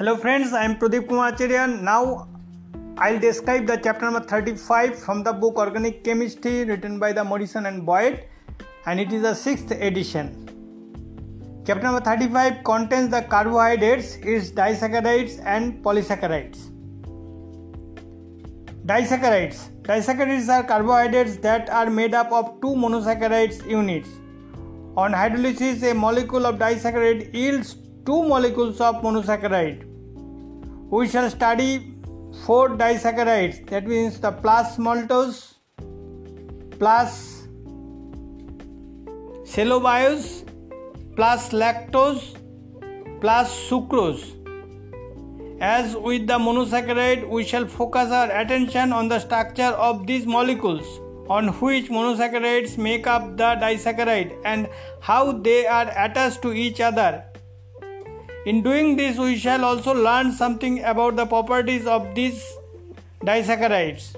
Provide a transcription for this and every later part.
Hello friends, I am Pradeep Kumar. Now I'll describe the chapter number 35 from the book Organic Chemistry written by the Morrison and Boyd and it is the 6th edition. Chapter number 35 contains the carbohydrates, its disaccharides and polysaccharides. Disaccharides. Disaccharides are carbohydrates that are made up of two monosaccharides units. On hydrolysis, a molecule of disaccharide yields two molecules of monosaccharide we shall study four disaccharides? That means the plus maltose plus cellobiose plus lactose plus sucrose. As with the monosaccharide we shall focus our attention on the structure of these molecules on which monosaccharides make up the disaccharide and how they are attached to each other in doing this, we shall also learn something about the properties of these disaccharides.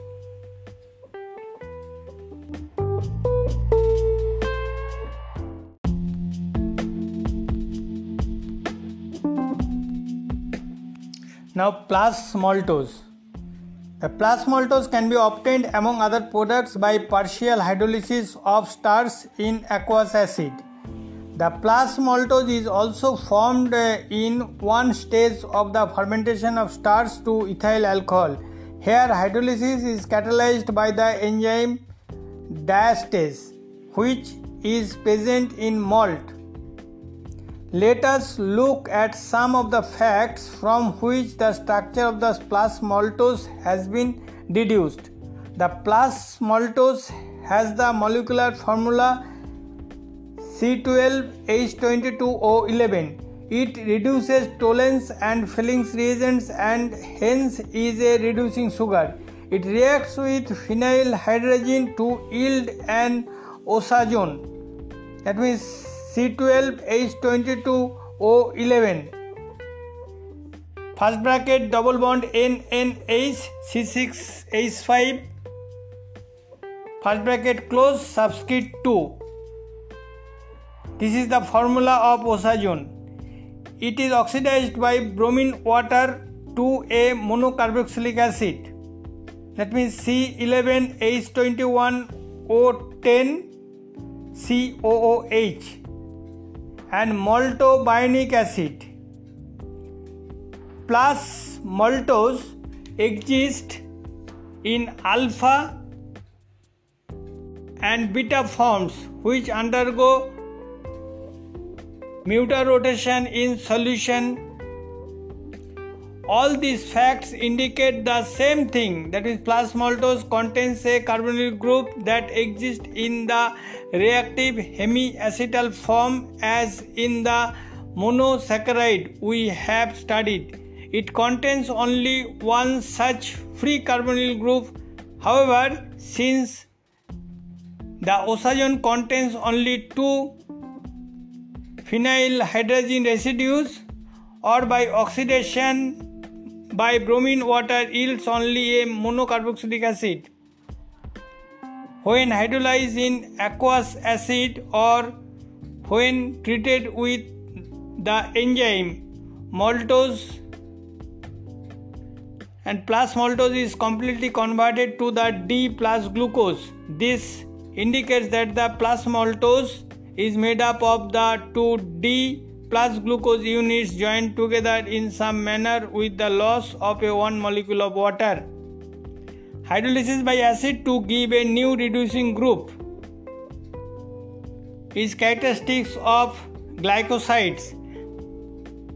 Now, plus maltose. The plus maltose can be obtained among other products by partial hydrolysis of starch in aqueous acid. The plus maltose is also formed uh, in one stage of the fermentation of starch to ethyl alcohol. Here, hydrolysis is catalyzed by the enzyme diastase, which is present in malt. Let us look at some of the facts from which the structure of the plus maltose has been deduced. The plus maltose has the molecular formula C12H22O11. It reduces tollens and Fehling reagents and hence is a reducing sugar. It reacts with phenyl hydrazine to yield an osazone. That means C12H22O11. First bracket double bond NNH C6H5 first bracket close subscript 2 this is the formula of osazone. It is oxidized by bromine water to a monocarboxylic acid. That means C11H21O10 COOH and maltobionic acid plus maltose exist in alpha and beta forms which undergo rotation in solution. All these facts indicate the same thing that is plus maltose contains a carbonyl group that exists in the reactive hemiacetal form as in the monosaccharide we have studied. It contains only one such free carbonyl group. However, since the osazone contains only two phenyl hydrazine residues or by oxidation by bromine water yields only a monocarboxylic acid. When hydrolyzed in aqueous acid or when treated with the enzyme maltase and plus maltose is completely converted to the D plus glucose. This indicates that the plus maltose is made up of the two D plus glucose units joined together in some manner with the loss of a one molecule of water. Hydrolysis by acid to give a new reducing group is characteristics of glycosides.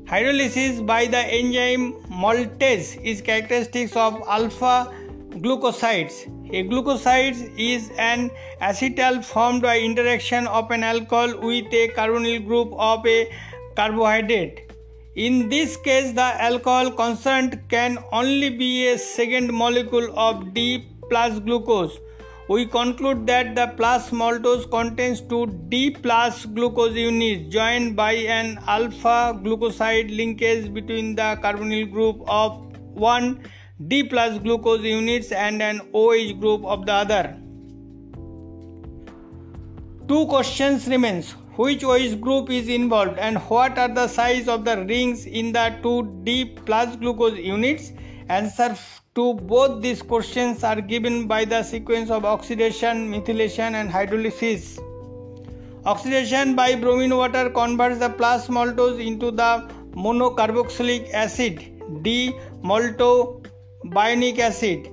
Hydrolysis by the enzyme maltase is characteristics of alpha glucosides. A glucoside is an acetal formed by interaction of an alcohol with a carbonyl group of a carbohydrate. In this case, the alcohol concerned can only be a second molecule of D plus glucose. We conclude that the plus maltose contains two D plus glucose units joined by an alpha glucoside linkage between the carbonyl group of one D plus glucose units and an OH group of the other. Two questions remains. which OH group is involved and what are the size of the rings in the 2D plus glucose units? Answer to both these questions are given by the sequence of oxidation, methylation and hydrolysis. Oxidation by bromine water converts the plus maltose into the monocarboxylic acid D-maltobionic acid.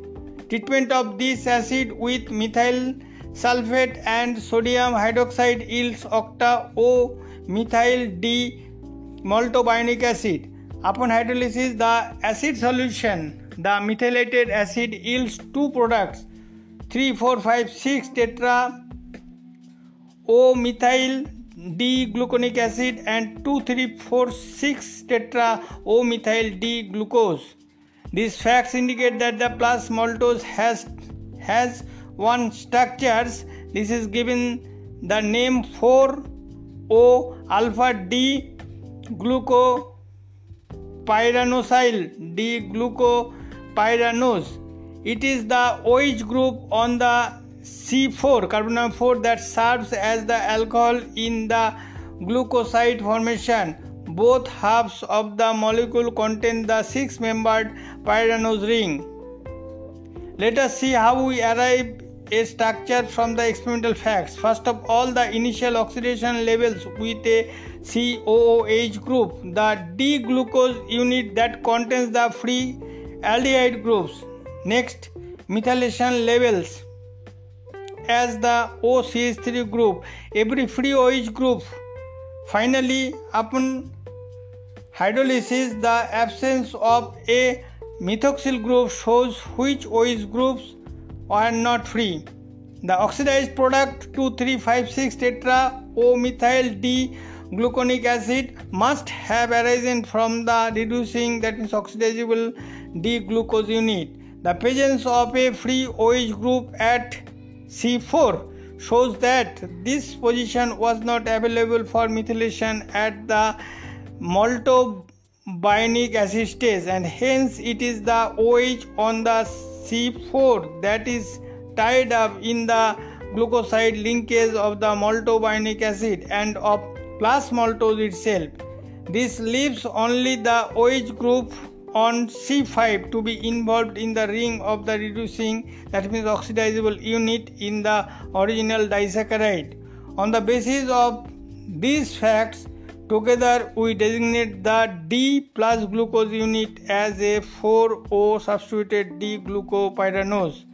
Treatment of this acid with methyl sulfate and sodium hydroxide yields octa O methyl D maltobionic acid. Upon hydrolysis, the acid solution, the methylated acid yields two products 3, 4, 5, 6 tetra O methyl D gluconic acid and 2, 3, 4, 6 tetra O methyl D glucose. These facts indicate that the plus maltose has has one structures. This is given the name 4o alpha d glucopyranosyl d glucopyranose it is the OH group on the C4 carbon 4 that serves as the alcohol in the glucoside formation both halves of the molecule contain the six membered pyranose ring let us see how we arrive a structure from the experimental facts. First of all, the initial oxidation levels with a COOH group, the D-glucose unit that contains the free aldehyde groups. Next, methylation levels as the OCH3 group, every free OH group. Finally, upon hydrolysis, the absence of a methoxyl group shows which OH groups are not free. The oxidized product 2356 tetra O methyl D gluconic acid must have arisen from the reducing that is oxidizable D glucose unit. The presence of a free OH group at C4 shows that this position was not available for methylation at the maltobionic acid stage and hence it is the OH on the C4 that is tied up in the glucoside linkage of the maltobionic acid and of plus maltose itself. This leaves only the OH group on C5 to be involved in the ring of the reducing that means oxidizable unit in the original disaccharide. On the basis of these facts, Together, we designate the D plus glucose unit as a 4O substituted D glucopyranose.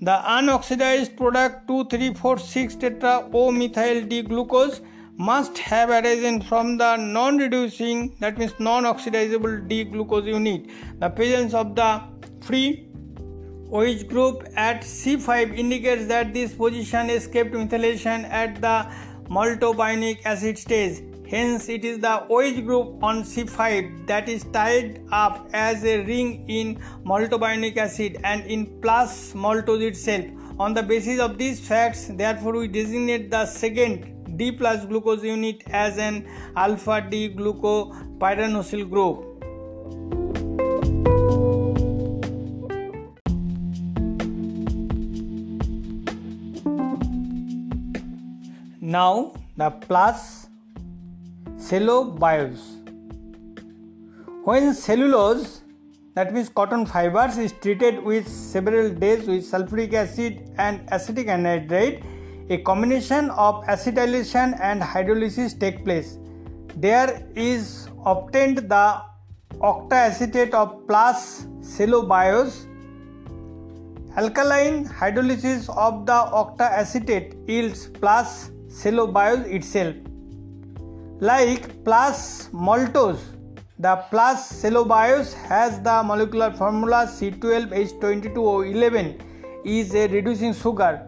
The unoxidized product 2346 tetra O methyl D glucose must have arisen from the non reducing, that means non oxidizable D glucose unit. The presence of the free OH group at C5 indicates that this position escaped methylation at the maltobionic acid stage. Hence, it is the OH group on C5 that is tied up as a ring in maltobionic acid and in plus maltose itself. On the basis of these facts, therefore, we designate the second D plus glucose unit as an alpha D glucopyranosyl group. Now, the plus cellobiose. When cellulose, that means cotton fibers, is treated with several days with sulfuric acid and acetic anhydride, a combination of acetylation and hydrolysis take place. There is obtained the octaacetate of plus cellobiose. Alkaline hydrolysis of the octaacetate yields plus cellobiose itself. Like plus maltose, the plus cellobiose has the molecular formula C12H22O11 is a reducing sugar,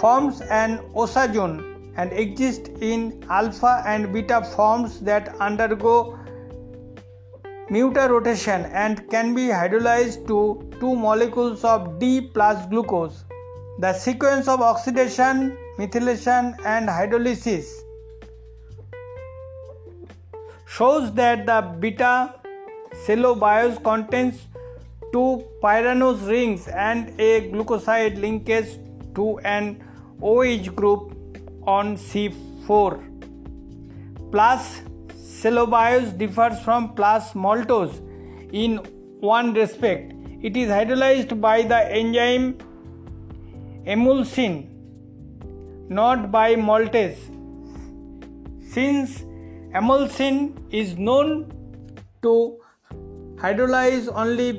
forms an osazone and exists in alpha and beta forms that undergo rotation and can be hydrolyzed to two molecules of D plus glucose. The sequence of oxidation, methylation and hydrolysis shows that the beta cellobiose contains two pyranose rings and a glucoside linkage to an OH group on C4. plus cellobiose differs from plus maltose in one respect. It is hydrolyzed by the enzyme emulsin, not by maltase. Since emulsin is known to hydrolyze only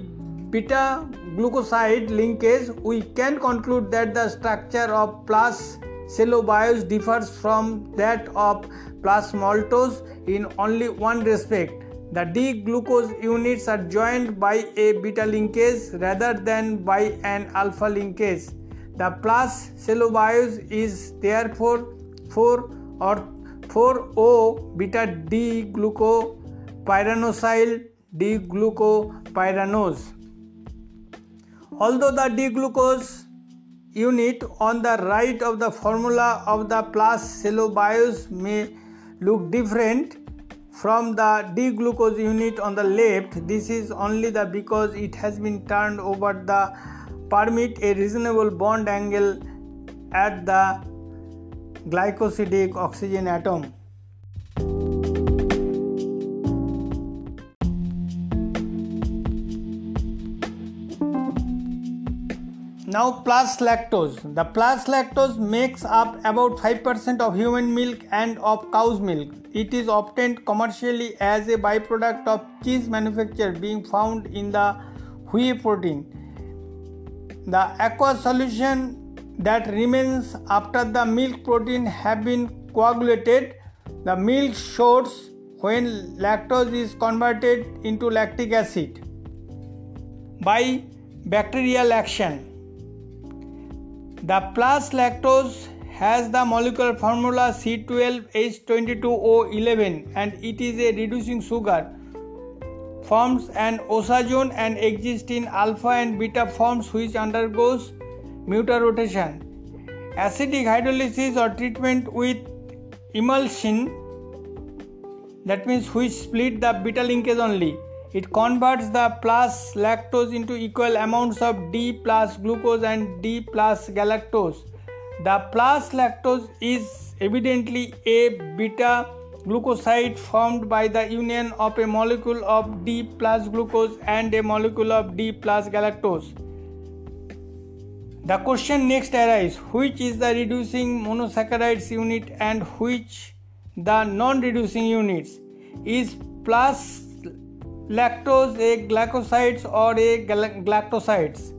beta glucoside linkage, we can conclude that the structure of plus cellobiose differs from that of plus maltose in only one respect. The D glucose units are joined by a beta linkage rather than by an alpha linkage. The plus cellobiose is therefore 4 or 4O beta D glucopyranosyl D glucopyranose. Although the D glucose unit on the right of the formula of the plus cellobiose may look different from the D-glucose unit on the left this is only the because it has been turned over the permit a reasonable bond angle at the glycosidic oxygen atom Now, plus lactose. The plus lactose makes up about 5% of human milk and of cow's milk. It is obtained commercially as a byproduct of cheese manufacture being found in the whey protein. The aqueous solution that remains after the milk protein have been coagulated. The milk shorts when lactose is converted into lactic acid by bacterial action. The plus lactose has the molecular formula C12H22O11 and it is a reducing sugar. Forms an osazone and exists in alpha and beta forms which undergoes mutarotation. Acidic hydrolysis or treatment with emulsin that means which split the beta linkage only it converts the plus lactose into equal amounts of D plus glucose and D plus galactose. The plus lactose is evidently a beta glucoside formed by the union of a molecule of D plus glucose and a molecule of D plus galactose. The question next arises which is the reducing monosaccharides unit and which the non reducing units? Is plus lactose a glycosides or a galactosides.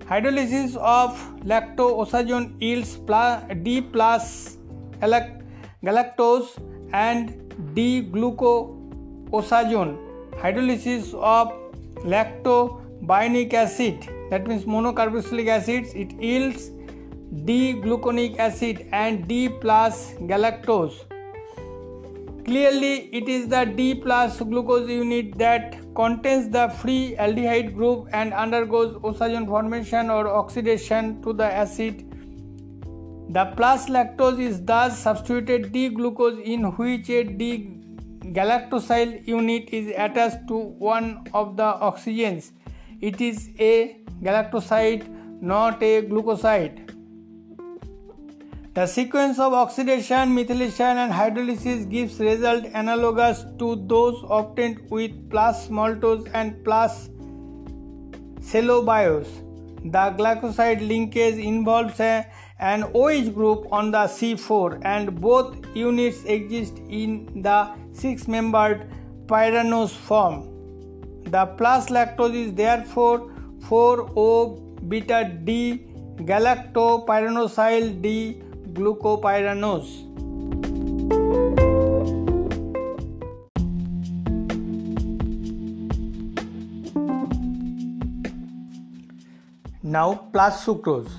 Hydrolysis of lactosazone yields D plus galactose and D glucosazone. Hydrolysis of lactobionic acid that means monocarboxylic acids it yields D gluconic acid and D plus galactose Clearly, it is the D plus glucose unit that contains the free aldehyde group and undergoes osazone formation or oxidation to the acid. The plus lactose is thus substituted D glucose in which a D galactosyl unit is attached to one of the oxygens. It is a galactoside, not a glucoside. The sequence of oxidation, methylation and hydrolysis gives result analogous to those obtained with plus maltose and plus cellobiose. The glycoside linkage involves a, an OH group on the C4 and both units exist in the six-membered pyranose form. The plus lactose is therefore 4O beta D galactopyranosyl D glucopyranose. Now, plus sucrose.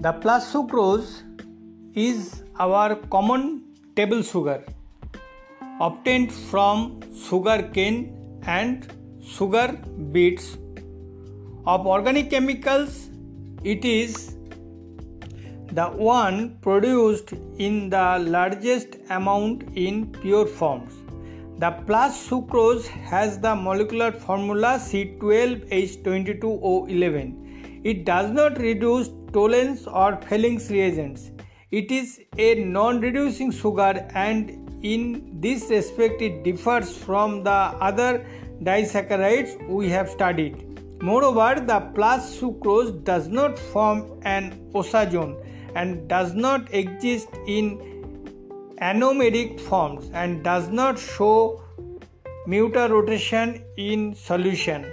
The plus sucrose is our common table sugar obtained from sugar cane and sugar beets. Of organic chemicals, it is the one produced in the largest amount in pure forms. The plus sucrose has the molecular formula C12H22O11. It does not reduce tollens or Fehling's reagents. It is a non reducing sugar and in this respect it differs from the other disaccharides we have studied. Moreover, the plus sucrose does not form an osazone and does not exist in anomeric forms and does not show mutarotation in solution.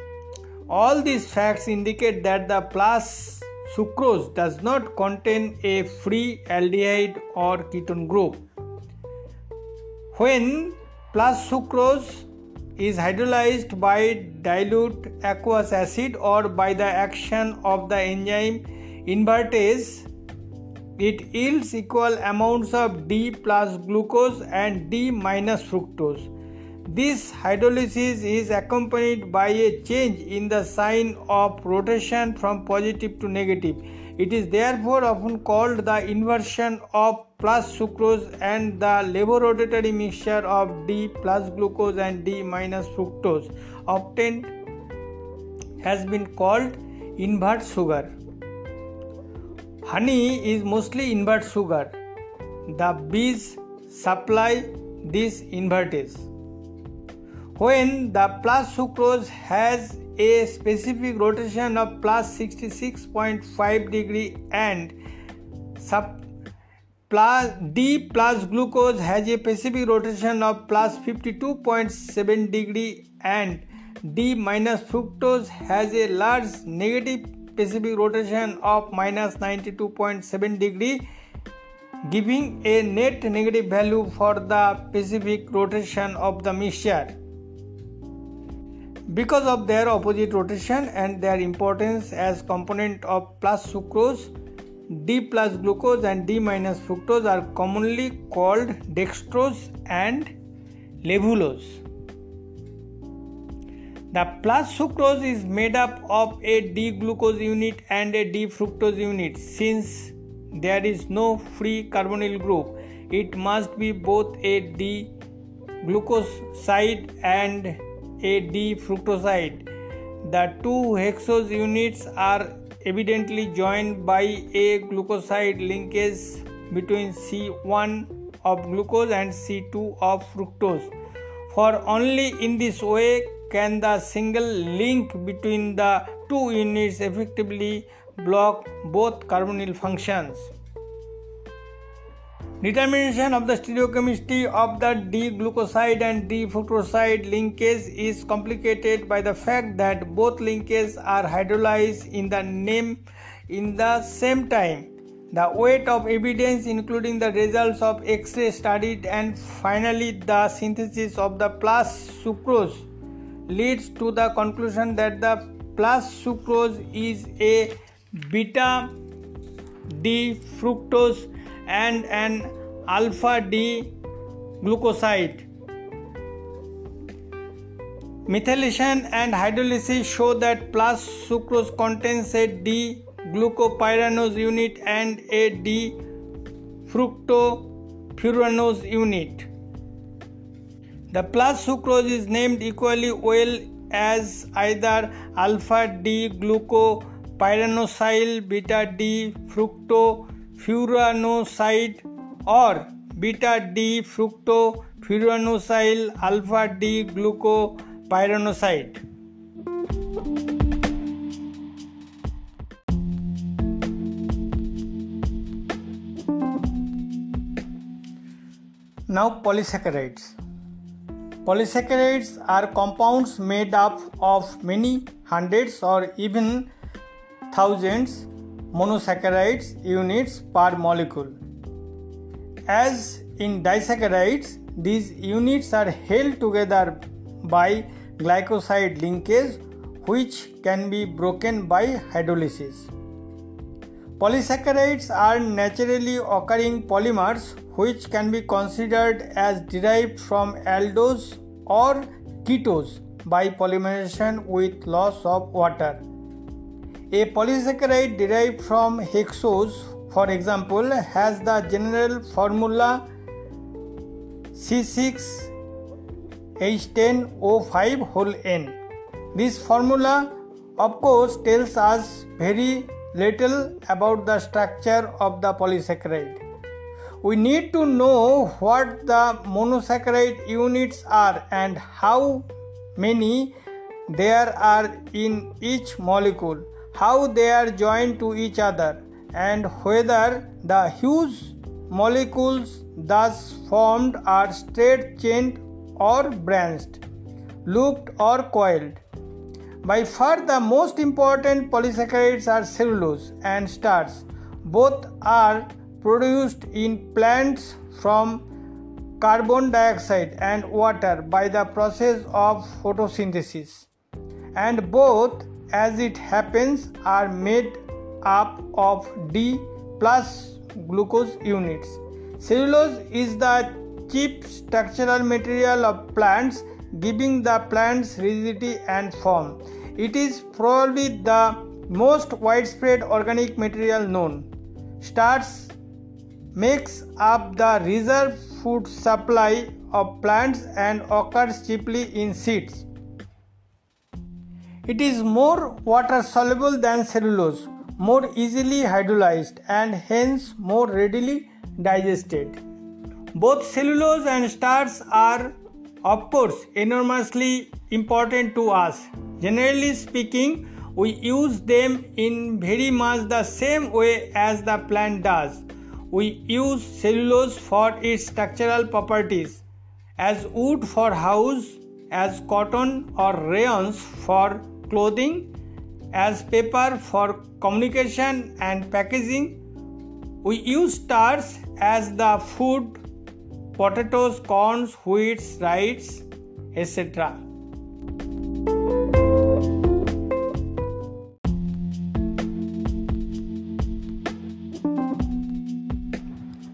All these facts indicate that the plus sucrose does not contain a free aldehyde or ketone group. When plus sucrose is hydrolyzed by dilute aqueous acid or by the action of the enzyme invertase, it yields equal amounts of D plus glucose and D minus fructose. This hydrolysis is accompanied by a change in the sign of rotation from positive to negative. It is therefore often called the inversion of plus sucrose and the levorotatory mixture of D plus glucose and D minus fructose obtained has been called invert sugar. Honey is mostly invert sugar. The bees supply this invertase. When the plus sucrose has a specific rotation of plus 66.5 degree and sub plus D plus glucose has a specific rotation of plus 52.7 degree and D minus fructose has a large negative specific rotation of minus 92.7 degree giving a net negative value for the specific rotation of the mixture because of their opposite rotation and their importance as component of plus sucrose d plus glucose and d minus fructose are commonly called dextrose and levulose. The plus sucrose is made up of a d glucose unit and a d fructose unit. Since there is no free carbonyl group it must be both a d glucose side and a D fructoside. The two hexose units are evidently joined by a glucoside linkage between C1 of glucose and C2 of fructose. For only in this way can the single link between the two units effectively block both carbonyl functions. Determination of the stereochemistry of the D-glucoside and D-fructoside linkage is complicated by the fact that both linkages are hydrolyzed in the name in the same time. The weight of evidence including the results of X-ray studied and finally the synthesis of the plus sucrose leads to the conclusion that the plus sucrose is a beta D fructose and an alpha D glucoside. Methylation and hydrolysis show that plus sucrose contains a D glucopyranose unit and a D fructofuranose unit. The plus sucrose is named equally well as either alpha D glucopyranosyl, beta D fructo furanoside or beta D fructofuranosyl alpha D glucopyranoside. Now polysaccharides. Polysaccharides are compounds made up of many hundreds or even thousands monosaccharides units per molecule. As in disaccharides, these units are held together by glycoside linkage which can be broken by hydrolysis. Polysaccharides are naturally occurring polymers which can be considered as derived from aldose or ketose by polymerization with loss of water. A polysaccharide derived from hexose, for example, has the general formula C6H10O5 whole N. This formula, of course, tells us very little about the structure of the polysaccharide. we need to know what the monosaccharide units are and how many there are in each molecule, how they are joined to each other, and whether the huge molecules thus formed are straight chained or branched, looped or coiled. By far, the most important polysaccharides are cellulose and starch. Both are produced in plants from carbon dioxide and water by the process of photosynthesis. And both, as it happens, are made up of D plus glucose units. Cellulose is the chief structural material of plants, giving the plants rigidity and form. It is probably the most widespread organic material known. Starch makes up the reserve food supply of plants and occurs chiefly in seeds. It is more water soluble than cellulose, more easily hydrolyzed, and hence more readily digested. Both cellulose and starch are, of course, enormously important to us. Generally speaking, we use them in very much the same way as the plant does. We use cellulose for its structural properties, as wood for house, as cotton or rayons for clothing, as paper for communication and packaging, we use starch as the food potatoes, corns, wheats, rice, etc.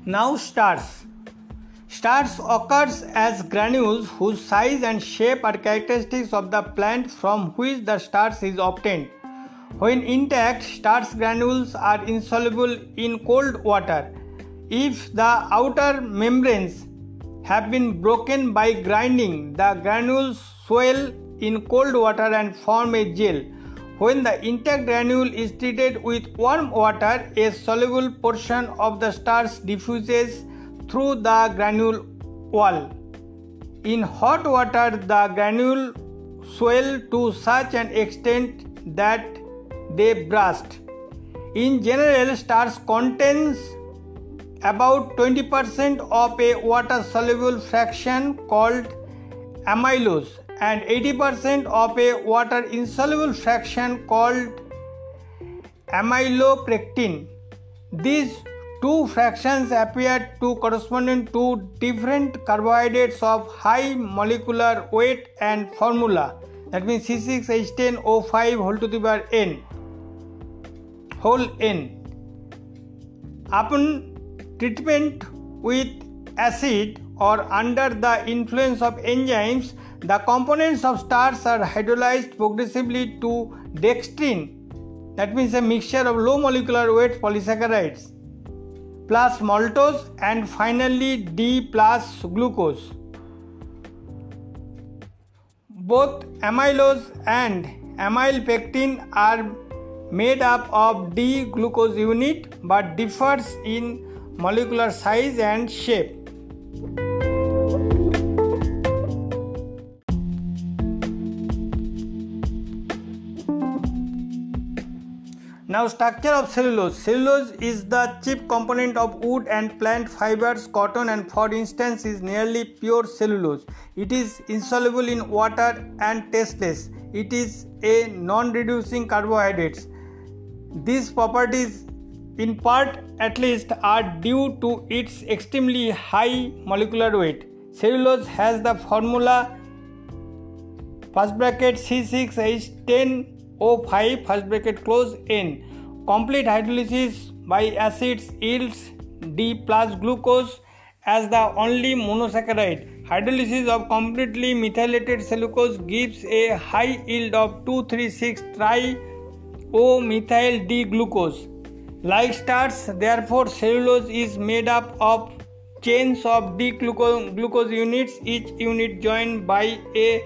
Now starch. Starch occurs as granules whose size and shape are characteristics of the plant from which the starch is obtained. When intact, starch granules are insoluble in cold water. If the outer membranes have been broken by grinding, the granules swell in cold water and form a gel. When the intact granule is treated with warm water, a soluble portion of the starch diffuses through the granule wall. In hot water, the granule swell to such an extent that they burst. In general, starch contains about 20% of a water soluble fraction called amylose and 80% of a water insoluble fraction called amylopectin. These two fractions appear to correspond to different carbohydrates of high molecular weight and formula. That means C6H10O5 whole to the power n. Whole n. Upon treatment with acid or under the influence of enzymes, the components of starch are hydrolyzed progressively to dextrin, that means a mixture of low molecular weight polysaccharides, plus maltose, and finally D plus glucose. Both amylose and amylopectin are made up of D glucose unit but differs in molecular size and shape. Now structure of cellulose. Cellulose is the chief component of wood and plant fibers, cotton and for instance is nearly pure cellulose. It is insoluble in water and tasteless. It is a non-reducing carbohydrates. These properties, in part at least, are due to its extremely high molecular weight. Cellulose has the formula first bracket C6H10O5 first bracket close N. Complete hydrolysis by acids yields D plus glucose as the only monosaccharide. Hydrolysis of completely methylated cellulose gives a high yield of 236 tri O-methyl D-glucose. Like starch, therefore, cellulose is made up of chains of D-glucose units, each unit joined by a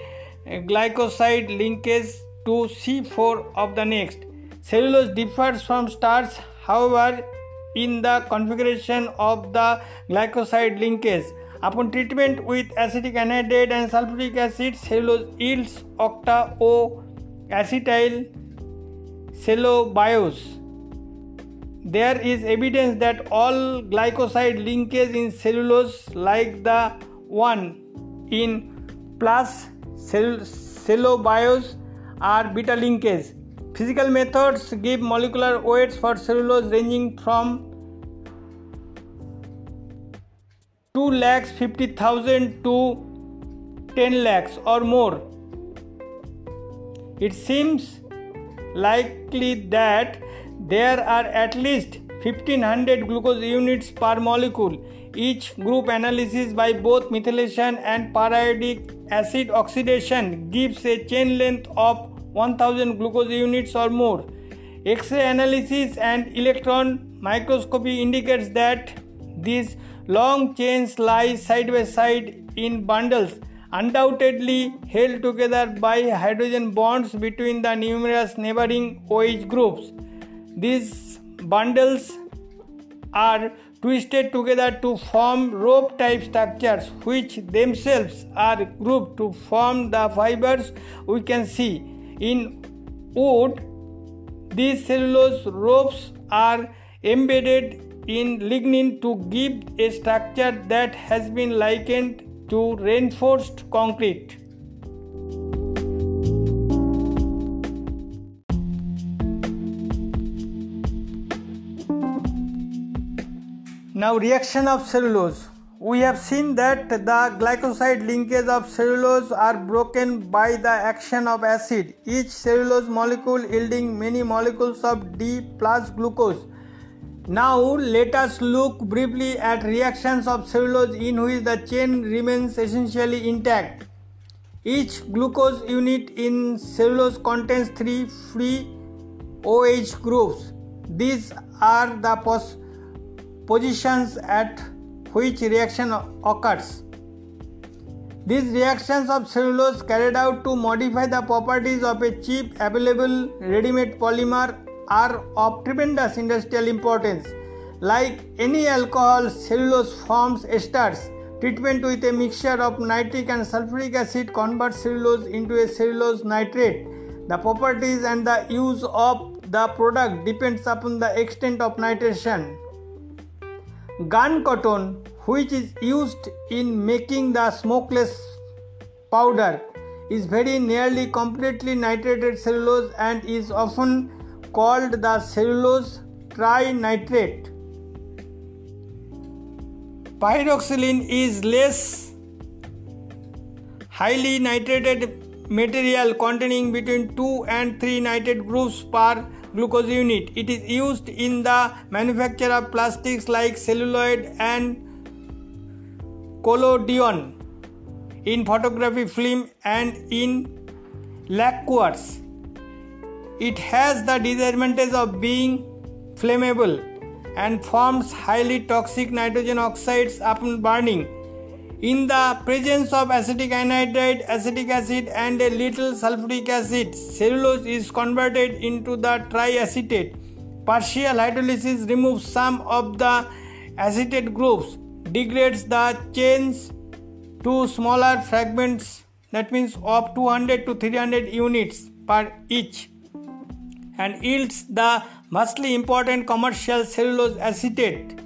glycoside linkage to C4 of the next. Cellulose differs from starch, however, in the configuration of the glycoside linkage. Upon treatment with acetic anhydride and sulfuric acid, cellulose yields octa O acetyl cellobiose. There is evidence that all glycoside linkage in cellulose, like the one in plus cellobiose, are beta linkage. Physical methods give molecular weights for cellulose ranging from 2 lakhs 50,000 to 10 lakhs or more. It seems likely that there are at least 1500 glucose units per molecule. Each group analysis by both methylation and periodic acid oxidation gives a chain length of 1000 glucose units or more. X-ray analysis and electron microscopy indicates that these long chains lie side by side in bundles undoubtedly held together by hydrogen bonds between the numerous neighboring OH groups. These bundles are twisted together to form rope type structures which themselves are grouped to form the fibers we can see in wood these cellulose ropes are embedded in lignin to give a structure that has been likened to reinforced concrete. Now, reaction of cellulose. We have seen that the glycoside linkage of cellulose are broken by the action of acid, each cellulose molecule yielding many molecules of D plus glucose now let us look briefly at reactions of cellulose in which the chain remains essentially intact. Each glucose unit in cellulose contains three free OH groups. These are the pos- positions at which reaction occurs. These reactions of cellulose carried out to modify the properties of a cheap available ready-made polymer are of tremendous industrial importance. Like any alcohol, cellulose forms esters. Treatment with a mixture of nitric and sulfuric acid converts cellulose into a cellulose nitrate. The properties and the use of the product depends upon the extent of nitration. Gun cotton, which is used in making the smokeless powder, is very nearly completely nitrated cellulose and is often called the cellulose trinitrate. Pyroxylin is less highly nitrated material containing between 2 and 3 nitrate groups per glucose unit. It is used in the manufacture of plastics like celluloid and collodion, in photography film, and in lacquers. It has the disadvantage of being flammable and forms highly toxic nitrogen oxides upon burning. In the presence of acetic anhydride, acetic acid, and a little sulfuric acid, cellulose is converted into the triacetate. Partial hydrolysis removes some of the acetate groups, degrades the chains to smaller fragments, that means of 200 to 300 units per each and yields the mostly important commercial cellulose acetate,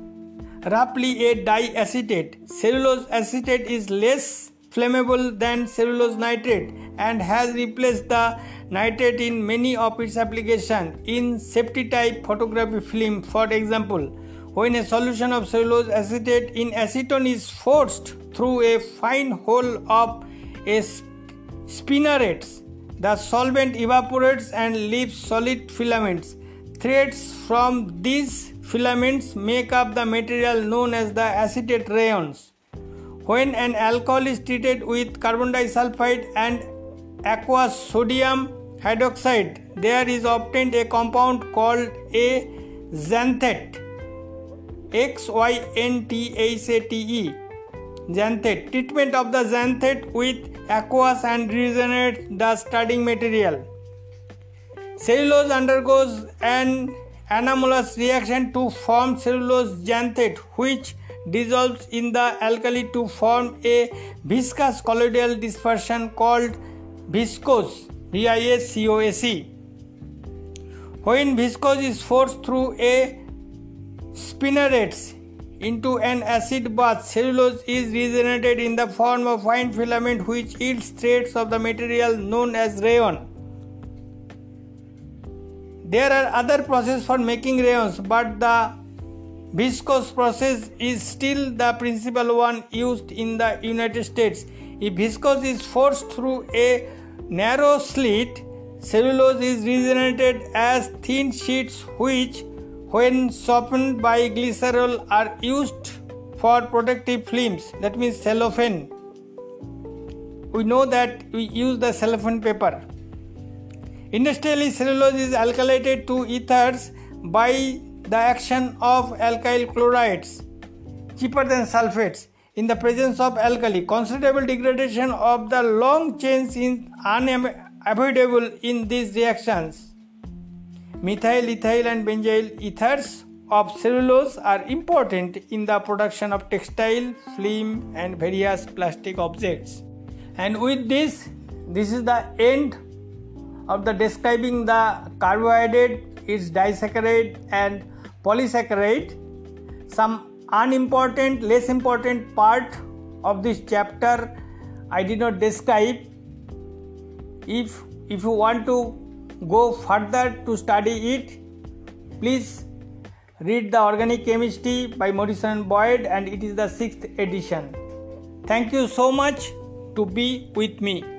roughly a diacetate. Cellulose acetate is less flammable than cellulose nitrate and has replaced the nitrate in many of its applications in safety type photography film for example when a solution of cellulose acetate in acetone is forced through a fine hole of a spinnerets the solvent evaporates and leaves solid filaments. Threads from these filaments make up the material known as the acetate rayons. When an alcohol is treated with carbon disulfide and aqueous sodium hydroxide, there is obtained a compound called a xanthate. X Y N T H A T E. Xanthate. Treatment of the xanthate with aqueous and regenerate the starting material. Cellulose undergoes an anomalous reaction to form cellulose xanthate which dissolves in the alkali to form a viscous colloidal dispersion called viscose V-I-S-C-O-S-E. When viscose is forced through a spinnerets into an acid bath, cellulose is regenerated in the form of fine filament which yields threads of the material known as rayon. There are other processes for making rayons, but the viscose process is still the principal one used in the United States. If viscose is forced through a narrow slit, cellulose is regenerated as thin sheets which when softened by glycerol are used for protective films that means cellophane we know that we use the cellophane paper industrially cellulose is alkylated to ethers by the action of alkyl chlorides cheaper than sulfates in the presence of alkali considerable degradation of the long chains is unavoidable in these reactions Methyl, ethyl, and benzyl ethers of cellulose are important in the production of textile, film, and various plastic objects. And with this, this is the end of the describing the carbohydrate, its disaccharide and polysaccharide. Some unimportant, less important part of this chapter I did not describe. If if you want to go further to study it, please read the Organic Chemistry by Morrison Boyd and it is the sixth edition. Thank you so much to be with me.